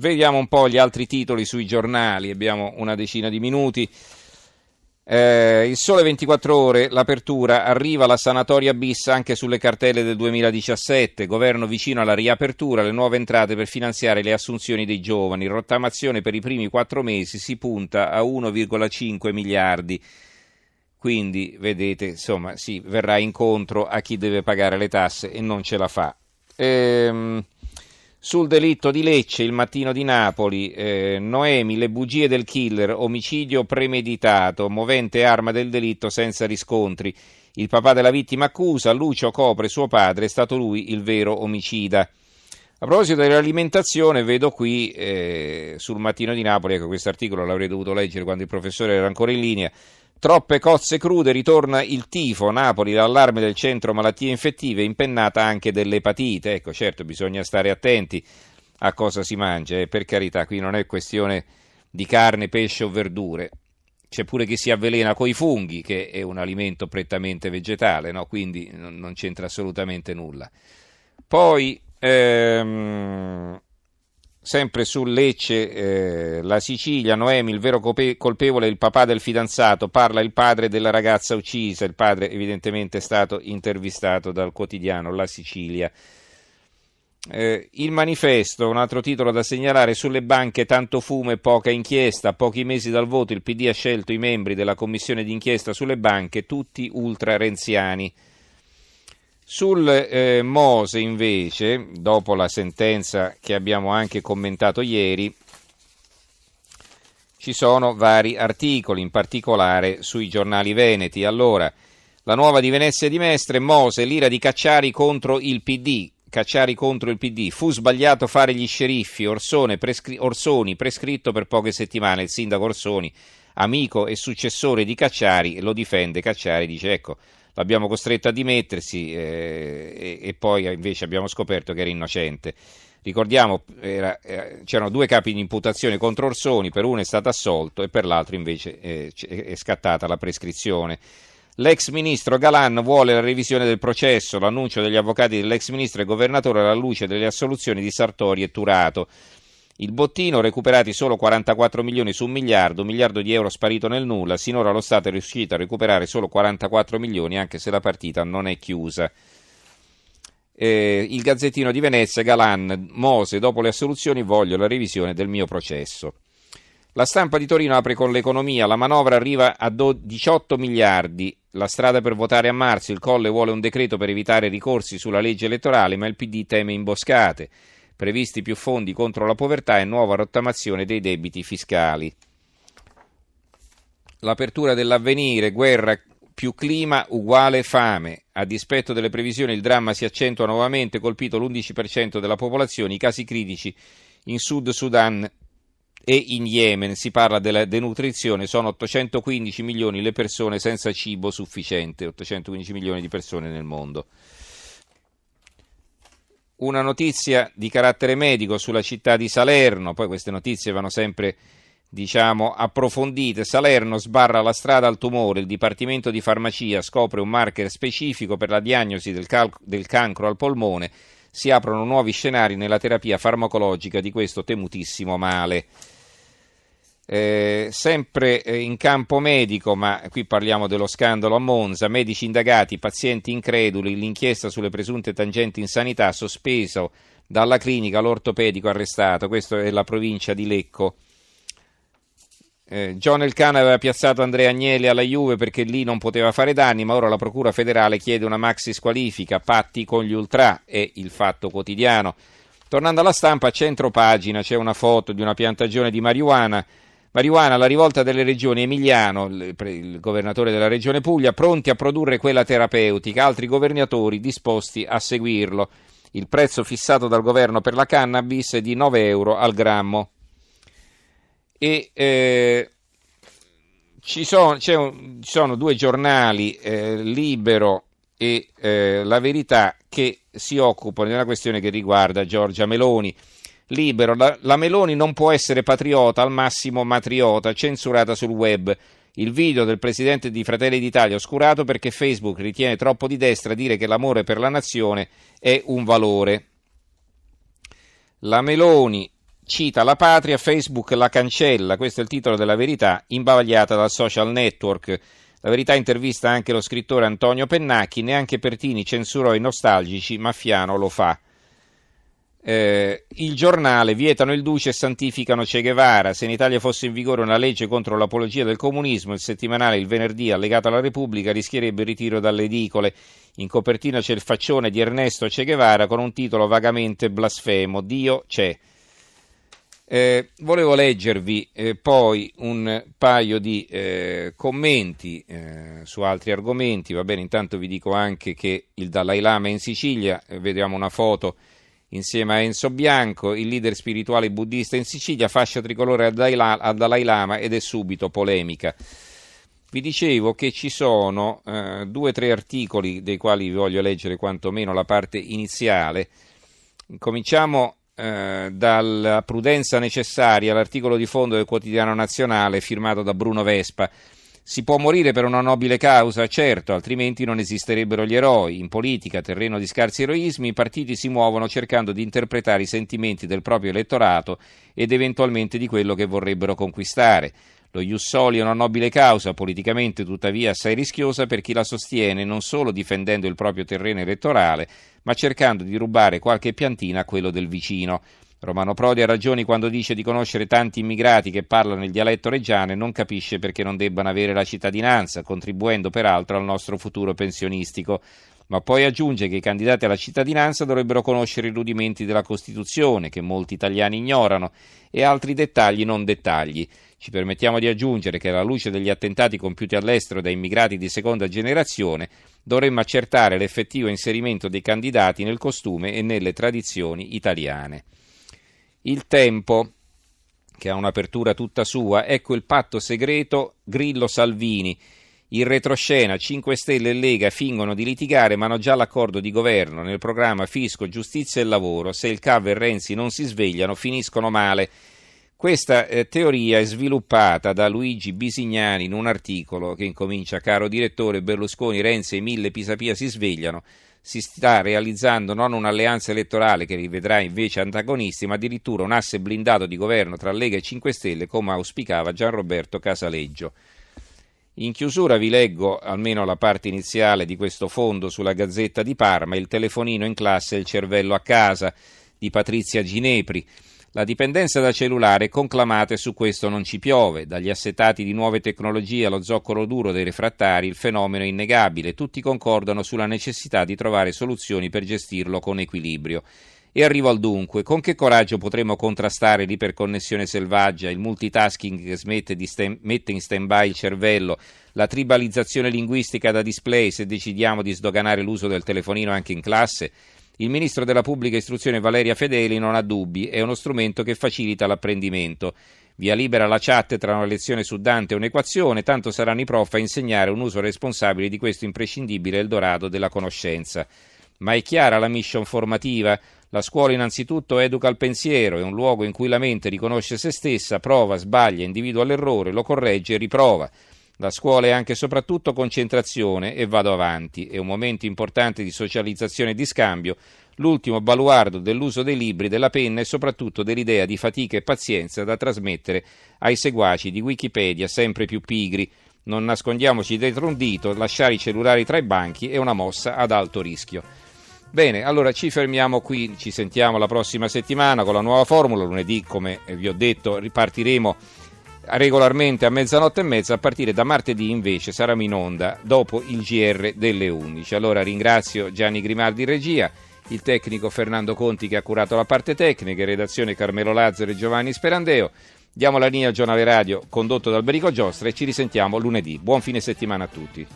vediamo un po' gli altri titoli sui giornali, abbiamo una decina di minuti. Eh, il sole 24 ore, l'apertura, arriva la sanatoria bis anche sulle cartelle del 2017, governo vicino alla riapertura, le nuove entrate per finanziare le assunzioni dei giovani, rottamazione per i primi quattro mesi si punta a 1,5 miliardi. Quindi, vedete, insomma, si verrà incontro a chi deve pagare le tasse e non ce la fa. Ehm, sul delitto di Lecce, il mattino di Napoli, eh, Noemi, le bugie del killer, omicidio premeditato, movente arma del delitto senza riscontri. Il papà della vittima accusa, Lucio copre suo padre, è stato lui il vero omicida. A proposito dell'alimentazione, vedo qui eh, sul mattino di Napoli, ecco questo articolo l'avrei dovuto leggere quando il professore era ancora in linea, Troppe cozze crude, ritorna il tifo, Napoli, l'allarme del centro malattie infettive, impennata anche dell'epatite. Ecco, certo, bisogna stare attenti a cosa si mangia, e eh, per carità, qui non è questione di carne, pesce o verdure. C'è pure chi si avvelena coi funghi, che è un alimento prettamente vegetale, no? quindi non c'entra assolutamente nulla. Poi, ehm, Sempre su Lecce, eh, la Sicilia, Noemi, il vero colpevole è il papà del fidanzato, parla il padre della ragazza uccisa, il padre evidentemente è stato intervistato dal quotidiano La Sicilia. Eh, il manifesto, un altro titolo da segnalare, sulle banche tanto fumo e poca inchiesta, pochi mesi dal voto il PD ha scelto i membri della commissione d'inchiesta sulle banche, tutti ultra renziani. Sul eh, Mose invece, dopo la sentenza che abbiamo anche commentato ieri, ci sono vari articoli, in particolare sui giornali veneti. Allora, la nuova di Venezia di Mestre, Mose, l'ira di Cacciari contro il PD. Cacciari contro il PD. Fu sbagliato fare gli sceriffi. Prescri- Orsoni, prescritto per poche settimane. Il sindaco Orsoni, amico e successore di Cacciari, lo difende. Cacciari dice: Ecco, l'abbiamo costretto a dimettersi eh, e, e, poi invece abbiamo scoperto che era innocente. Ricordiamo, era, eh, c'erano due capi di imputazione contro Orsoni, per uno è stato assolto e per l'altro invece eh, è scattata la prescrizione. L'ex ministro Galan vuole la revisione del processo, l'annuncio degli avvocati dell'ex ministro e governatore alla luce delle assoluzioni di Sartori e Turato. Il bottino, recuperati solo 44 milioni su un miliardo, un miliardo di euro sparito nel nulla, sinora lo Stato è riuscito a recuperare solo 44 milioni anche se la partita non è chiusa. Eh, il Gazzettino di Venezia, Galan, Mose, dopo le assoluzioni voglio la revisione del mio processo. La stampa di Torino apre con l'economia, la manovra arriva a 18 miliardi, la strada per votare a marzo, il Colle vuole un decreto per evitare ricorsi sulla legge elettorale, ma il PD teme imboscate previsti più fondi contro la povertà e nuova rottamazione dei debiti fiscali. L'apertura dell'avvenire, guerra più clima uguale fame. A dispetto delle previsioni il dramma si accentua nuovamente, colpito l'11% della popolazione, i casi critici in Sud Sudan e in Yemen. Si parla della denutrizione, sono 815 milioni le persone senza cibo sufficiente, 815 milioni di persone nel mondo. Una notizia di carattere medico sulla città di Salerno, poi queste notizie vanno sempre diciamo, approfondite. Salerno sbarra la strada al tumore, il Dipartimento di Farmacia scopre un marker specifico per la diagnosi del, cal- del cancro al polmone, si aprono nuovi scenari nella terapia farmacologica di questo temutissimo male. Eh, sempre eh, in campo medico, ma qui parliamo dello scandalo a Monza, medici indagati, pazienti increduli, l'inchiesta sulle presunte tangenti in sanità, sospeso dalla clinica l'ortopedico arrestato, questa è la provincia di Lecco. Eh, John Elcana aveva piazzato Andrea Agnelli alla Juve perché lì non poteva fare danni, ma ora la Procura federale chiede una maxi squalifica, patti con gli ultra, è il fatto quotidiano. Tornando alla stampa, a centro pagina c'è una foto di una piantagione di marijuana Marijuana, la rivolta delle regioni Emiliano, il, governatore della regione Puglia, pronti a produrre quella terapeutica, altri governatori disposti a seguirlo. Il prezzo fissato dal governo per la cannabis è di 9 euro al grammo. E eh, ci, sono, un, ci, sono, due giornali, eh, Libero e eh, La Verità, che si occupano una questione che riguarda Giorgia Meloni libero. La, la Meloni non può essere patriota, al massimo matriota, censurata sul web. Il video del presidente di Fratelli d'Italia oscurato perché Facebook ritiene troppo di destra dire che l'amore per la nazione è un valore. La Meloni cita la patria, Facebook la cancella, questo è il titolo della verità, imbavagliata dal social network. La verità intervista anche lo scrittore Antonio Pennacchi, neanche Pertini censurò i nostalgici, Maffiano lo fa. Eh, il giornale vietano il duce e santificano Che Guevara. Se in Italia fosse in vigore una legge contro l'apologia del comunismo, il settimanale il venerdì allegato alla Repubblica rischierebbe il ritiro dalle edicole. In copertina c'è il faccione di Ernesto Che Guevara con un titolo vagamente blasfemo: Dio c'è. Eh, volevo leggervi eh, poi un paio di eh, commenti eh, su altri argomenti. Va bene, intanto vi dico anche che il Dalai Lama è in Sicilia. Eh, vediamo una foto insieme a Enzo Bianco, il leader spirituale buddista in Sicilia, fascia tricolore a Dalai Lama ed è subito polemica. Vi dicevo che ci sono eh, due o tre articoli dei quali vi voglio leggere quantomeno la parte iniziale. Cominciamo eh, dalla prudenza necessaria, l'articolo di fondo del quotidiano nazionale firmato da Bruno Vespa. Si può morire per una nobile causa, certo, altrimenti non esisterebbero gli eroi. In politica, terreno di scarsi eroismi, i partiti si muovono cercando di interpretare i sentimenti del proprio elettorato ed eventualmente di quello che vorrebbero conquistare. Lo Ius Soli è una nobile causa, politicamente tuttavia assai rischiosa per chi la sostiene non solo difendendo il proprio terreno elettorale, ma cercando di rubare qualche piantina a quello del vicino. Romano Prodi ha ragione quando dice di conoscere tanti immigrati che parlano il dialetto reggiano e non capisce perché non debbano avere la cittadinanza, contribuendo peraltro al nostro futuro pensionistico. Ma poi aggiunge che i candidati alla cittadinanza dovrebbero conoscere i rudimenti della Costituzione, che molti italiani ignorano, e altri dettagli non dettagli. Ci permettiamo di aggiungere che alla luce degli attentati compiuti all'estero da immigrati di seconda generazione, dovremmo accertare l'effettivo inserimento dei candidati nel costume e nelle tradizioni italiane. Il tempo, che ha un'apertura tutta sua, ecco il patto segreto Grillo-Salvini. In retroscena 5 Stelle e Lega fingono di litigare ma hanno già l'accordo di governo nel programma Fisco, Giustizia e Lavoro. Se il CAV e Renzi non si svegliano finiscono male. Questa eh, teoria è sviluppata da Luigi Bisignani in un articolo che incomincia Caro direttore Berlusconi, Renzi e Mille Pisapia si svegliano si sta realizzando non un'alleanza elettorale che li vedrà invece antagonisti, ma addirittura un asse blindato di governo tra Lega e 5 Stelle, come auspicava Gianroberto Casaleggio. In chiusura vi leggo almeno la parte iniziale di questo fondo sulla Gazzetta di Parma, il telefonino in classe e il cervello a casa di Patrizia Ginepri. La dipendenza da cellulare è conclamata e su questo non ci piove. Dagli assetati di nuove tecnologie allo zoccolo duro dei refrattari, il fenomeno è innegabile. Tutti concordano sulla necessità di trovare soluzioni per gestirlo con equilibrio. E arrivo al dunque, con che coraggio potremo contrastare l'iperconnessione selvaggia, il multitasking che stem- mette in stand-by il cervello, la tribalizzazione linguistica da display se decidiamo di sdoganare l'uso del telefonino anche in classe? Il ministro della pubblica istruzione Valeria Fedeli non ha dubbi, è uno strumento che facilita l'apprendimento. Via libera la chat tra una lezione su Dante e un'equazione, tanto saranno i prof a insegnare un uso responsabile di questo imprescindibile Eldorado della conoscenza. Ma è chiara la mission formativa? La scuola innanzitutto educa al pensiero, è un luogo in cui la mente riconosce se stessa, prova, sbaglia, individua l'errore, lo corregge e riprova. La scuola è anche e soprattutto concentrazione e vado avanti, è un momento importante di socializzazione e di scambio, l'ultimo baluardo dell'uso dei libri, della penna e soprattutto dell'idea di fatica e pazienza da trasmettere ai seguaci di Wikipedia sempre più pigri. Non nascondiamoci dietro un dito, lasciare i cellulari tra i banchi è una mossa ad alto rischio. Bene, allora ci fermiamo qui, ci sentiamo la prossima settimana con la nuova formula, lunedì come vi ho detto ripartiremo regolarmente a mezzanotte e mezza, a partire da martedì invece saremo in onda dopo il GR delle 11. Allora ringrazio Gianni Grimaldi regia, il tecnico Fernando Conti che ha curato la parte tecnica, redazione Carmelo Lazzaro e Giovanni Sperandeo. Diamo la linea al giornale radio condotto da Alberico Giostra e ci risentiamo lunedì. Buon fine settimana a tutti.